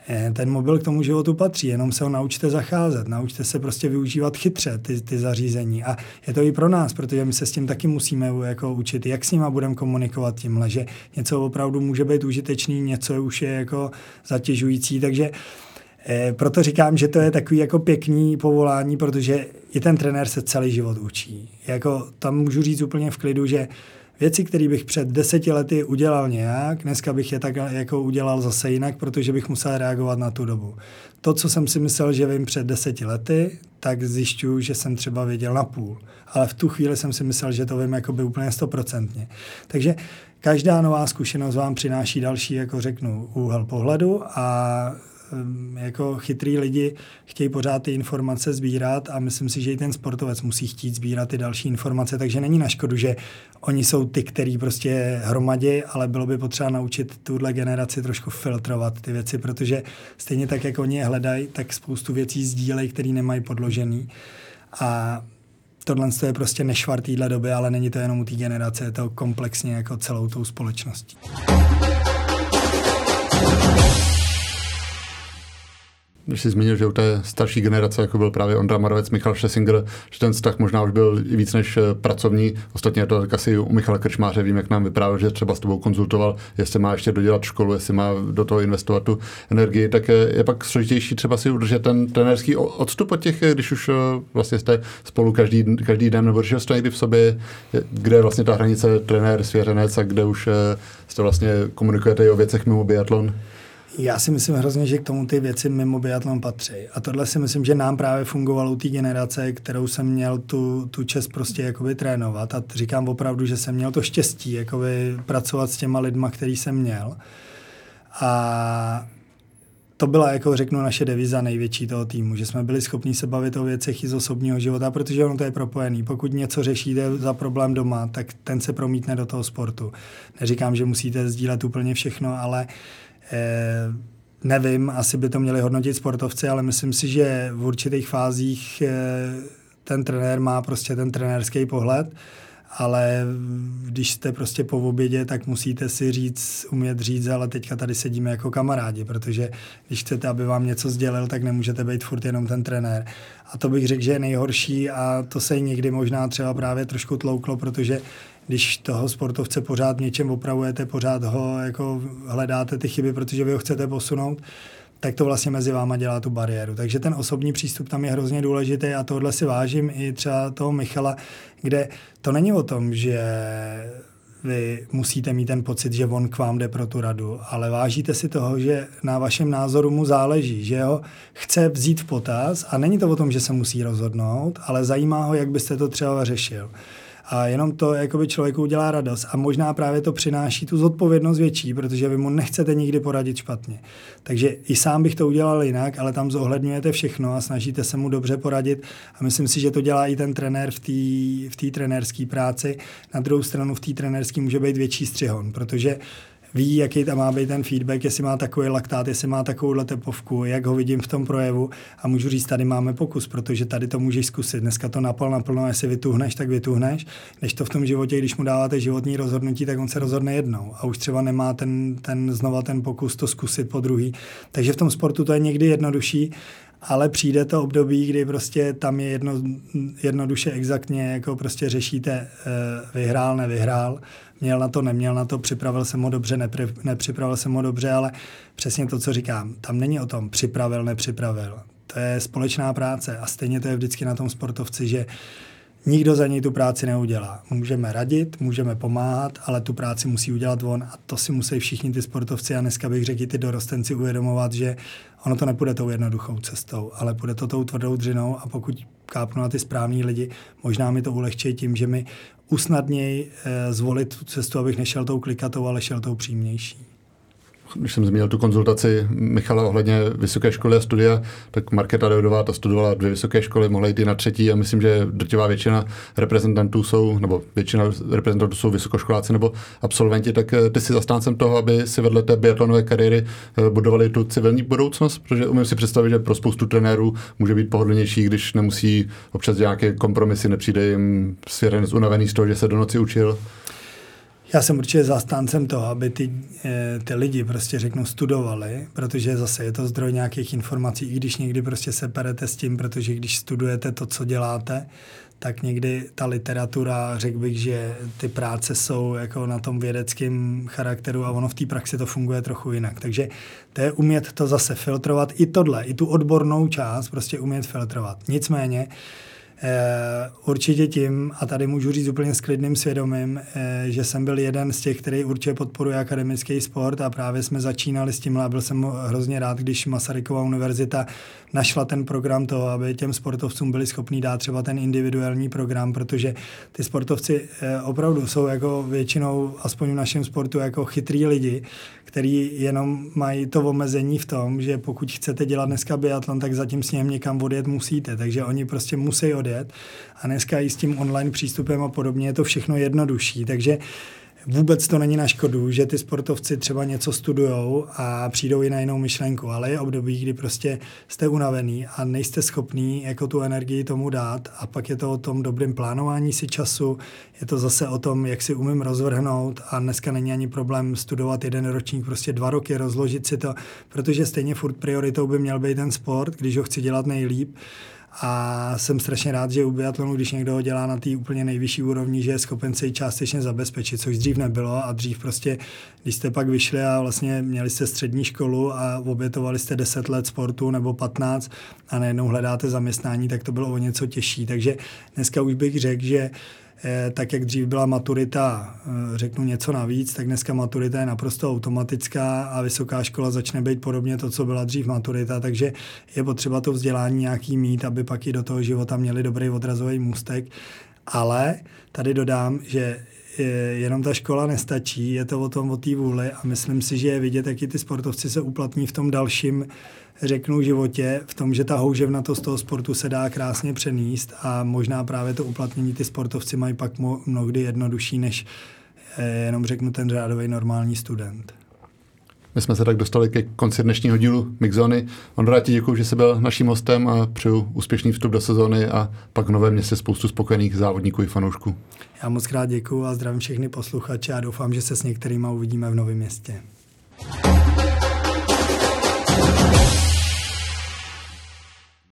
Eh, ten mobil k tomu životu patří, jenom se ho naučte zacházet, naučte se prostě využívat chytře ty, ty zařízení. A je to i pro nás, protože my se s tím taky musíme jako učit, jak s nima budeme komunikovat tímhle, že něco opravdu může být užitečný, něco už je jako zatěžující, takže E, proto říkám, že to je takový jako pěkný povolání, protože i ten trenér se celý život učí. Jako tam můžu říct úplně v klidu, že věci, které bych před deseti lety udělal nějak, dneska bych je tak jako udělal zase jinak, protože bych musel reagovat na tu dobu. To, co jsem si myslel, že vím před deseti lety, tak zjišťuju, že jsem třeba věděl na půl. Ale v tu chvíli jsem si myslel, že to vím jakoby úplně stoprocentně. Takže každá nová zkušenost vám přináší další, jako řeknu, úhel pohledu a jako chytrý lidi chtějí pořád ty informace sbírat a myslím si, že i ten sportovec musí chtít sbírat ty další informace, takže není na škodu, že oni jsou ty, který prostě hromadí, ale bylo by potřeba naučit tuhle generaci trošku filtrovat ty věci, protože stejně tak, jak oni je hledají, tak spoustu věcí sdílejí, které nemají podložený. A tohle je prostě nešvar téhle doby, ale není to jenom u té generace, je to komplexně jako celou tou společností. Když jsi zmínil, že u té starší generace, jako byl právě Ondra Moravec, Michal Šesinger, že ten vztah možná už byl víc než eh, pracovní. Ostatně to tak asi u Michala Krčmáře vím, jak nám vyprávěl, že třeba s tebou konzultoval, jestli má ještě dodělat školu, jestli má do toho investovat tu energii, tak je pak složitější třeba si udržet ten trenerský odstup od těch, když už eh, vlastně jste spolu každý, každý den, nebo když jste někdy v sobě, kde je vlastně ta hranice trenér, svěřenec a kde už eh, jste vlastně komunikujete i o věcech mimo biatlon. Já si myslím hrozně, že k tomu ty věci mimo biatlon patří. A tohle si myslím, že nám právě fungovalo u té generace, kterou jsem měl tu, tu čest prostě jakoby trénovat. A říkám opravdu, že jsem měl to štěstí jakoby pracovat s těma lidma, který jsem měl. A to byla, jako řeknu, naše deviza největší toho týmu, že jsme byli schopni se bavit o věcech i z osobního života, protože ono to je propojený. Pokud něco řešíte za problém doma, tak ten se promítne do toho sportu. Neříkám, že musíte sdílet úplně všechno, ale nevím, asi by to měli hodnotit sportovci, ale myslím si, že v určitých fázích eh, ten trenér má prostě ten trenérský pohled ale když jste prostě po obědě, tak musíte si říct, umět říct, ale teďka tady sedíme jako kamarádi, protože když chcete, aby vám něco sdělil, tak nemůžete být furt jenom ten trenér. A to bych řekl, že je nejhorší a to se někdy možná třeba právě trošku tlouklo, protože když toho sportovce pořád něčem opravujete, pořád ho jako hledáte ty chyby, protože vy ho chcete posunout, tak to vlastně mezi váma dělá tu bariéru. Takže ten osobní přístup tam je hrozně důležitý a tohle si vážím i třeba toho Michala, kde to není o tom, že vy musíte mít ten pocit, že on k vám jde pro tu radu, ale vážíte si toho, že na vašem názoru mu záleží, že ho chce vzít v potaz a není to o tom, že se musí rozhodnout, ale zajímá ho, jak byste to třeba řešil. A jenom to jakoby člověku udělá radost. A možná právě to přináší tu zodpovědnost větší, protože vy mu nechcete nikdy poradit špatně. Takže i sám bych to udělal jinak, ale tam zohledňujete všechno a snažíte se mu dobře poradit. A myslím si, že to dělá i ten trenér v té v trenérské práci. Na druhou stranu v té trenérské může být větší střihon, protože ví, jaký tam má být ten feedback, jestli má takový laktát, jestli má takovouhle tepovku, jak ho vidím v tom projevu a můžu říct, tady máme pokus, protože tady to můžeš zkusit. Dneska to napal naplno, jestli vytuhneš, tak vytuhneš. Než to v tom životě, když mu dáváte životní rozhodnutí, tak on se rozhodne jednou a už třeba nemá ten, ten znova ten pokus to zkusit po druhý. Takže v tom sportu to je někdy jednodušší, ale přijde to období, kdy prostě tam je jedno, jednoduše exaktně, jako prostě řešíte eh, vyhrál, nevyhrál měl na to, neměl na to, připravil jsem ho dobře, nepři, nepřipravil jsem ho dobře, ale přesně to, co říkám, tam není o tom připravil, nepřipravil. To je společná práce a stejně to je vždycky na tom sportovci, že nikdo za něj tu práci neudělá. Můžeme radit, můžeme pomáhat, ale tu práci musí udělat on a to si musí všichni ty sportovci a dneska bych řekl ty dorostenci uvědomovat, že ono to nepůjde tou jednoduchou cestou, ale půjde to tou tvrdou dřinou a pokud kápnu na ty správní lidi, možná mi to ulehčí tím, že mi usnadněji eh, zvolit tu cestu, abych nešel tou klikatou, ale šel tou přímější když jsem zmínil tu konzultaci Michala ohledně vysoké školy a studia, tak Markéta Deodová ta studovala dvě vysoké školy, mohla jít i na třetí a myslím, že drtivá většina reprezentantů jsou, nebo většina reprezentantů jsou vysokoškoláci nebo absolventi, tak eh, ty si zastáncem toho, aby si vedle té biatlonové kariéry eh, budovali tu civilní budoucnost, protože umím si představit, že pro spoustu trenérů může být pohodlnější, když nemusí občas nějaké kompromisy, nepřijde jim svěren unavený z toho, že se do noci učil. Já jsem určitě zastáncem toho, aby ty, eh, ty lidi prostě řeknu studovali, protože zase je to zdroj nějakých informací, i když někdy prostě se perete s tím, protože když studujete to, co děláte, tak někdy ta literatura, řekl bych, že ty práce jsou jako na tom vědeckém charakteru a ono v té praxi to funguje trochu jinak. Takže to je umět to zase filtrovat, i tohle, i tu odbornou část prostě umět filtrovat. Nicméně, Eh, určitě tím, a tady můžu říct úplně s klidným svědomím, eh, že jsem byl jeden z těch, který určitě podporuje akademický sport a právě jsme začínali s tím a byl jsem hrozně rád, když Masarykova univerzita našla ten program toho, aby těm sportovcům byli schopni dát třeba ten individuální program, protože ty sportovci eh, opravdu jsou jako většinou, aspoň v našem sportu, jako chytrý lidi, který jenom mají to omezení v tom, že pokud chcete dělat dneska biatlon, tak zatím s ním někam odjet musíte, takže oni prostě musí odjet a dneska i s tím online přístupem a podobně je to všechno jednodušší, takže vůbec to není na škodu, že ty sportovci třeba něco studují a přijdou i na jinou myšlenku, ale je období, kdy prostě jste unavený a nejste schopný jako tu energii tomu dát. A pak je to o tom dobrém plánování si času, je to zase o tom, jak si umím rozvrhnout a dneska není ani problém studovat jeden ročník, prostě dva roky, rozložit si to, protože stejně furt prioritou by měl být ten sport, když ho chci dělat nejlíp, a jsem strašně rád, že u biatlonu, když někdo ho dělá na té úplně nejvyšší úrovni, že je schopen se ji částečně zabezpečit, což dřív nebylo a dřív prostě, když jste pak vyšli a vlastně měli jste střední školu a obětovali jste 10 let sportu nebo 15 a najednou hledáte zaměstnání, tak to bylo o něco těžší. Takže dneska už bych řekl, že Eh, tak jak dřív byla maturita, eh, řeknu něco navíc, tak dneska maturita je naprosto automatická a vysoká škola začne být podobně to, co byla dřív maturita, takže je potřeba to vzdělání nějaký mít, aby pak i do toho života měli dobrý odrazový můstek. Ale tady dodám, že jenom ta škola nestačí, je to o tom, o té vůli a myslím si, že je vidět, jak i ty sportovci se uplatní v tom dalším, řeknu, životě, v tom, že ta houževnatost toho sportu se dá krásně přenést a možná právě to uplatnění ty sportovci mají pak mnohdy jednodušší, než eh, jenom řeknu ten řádový normální student. My jsme se tak dostali ke konci dnešního dílu Mixzony. Ondra, ti děkuji, že jsi byl naším hostem a přeju úspěšný vstup do sezóny a pak v novém městě spoustu spokojených závodníků i fanoušků. Já moc krát děkuji a zdravím všechny posluchače a doufám, že se s některýma uvidíme v novém městě.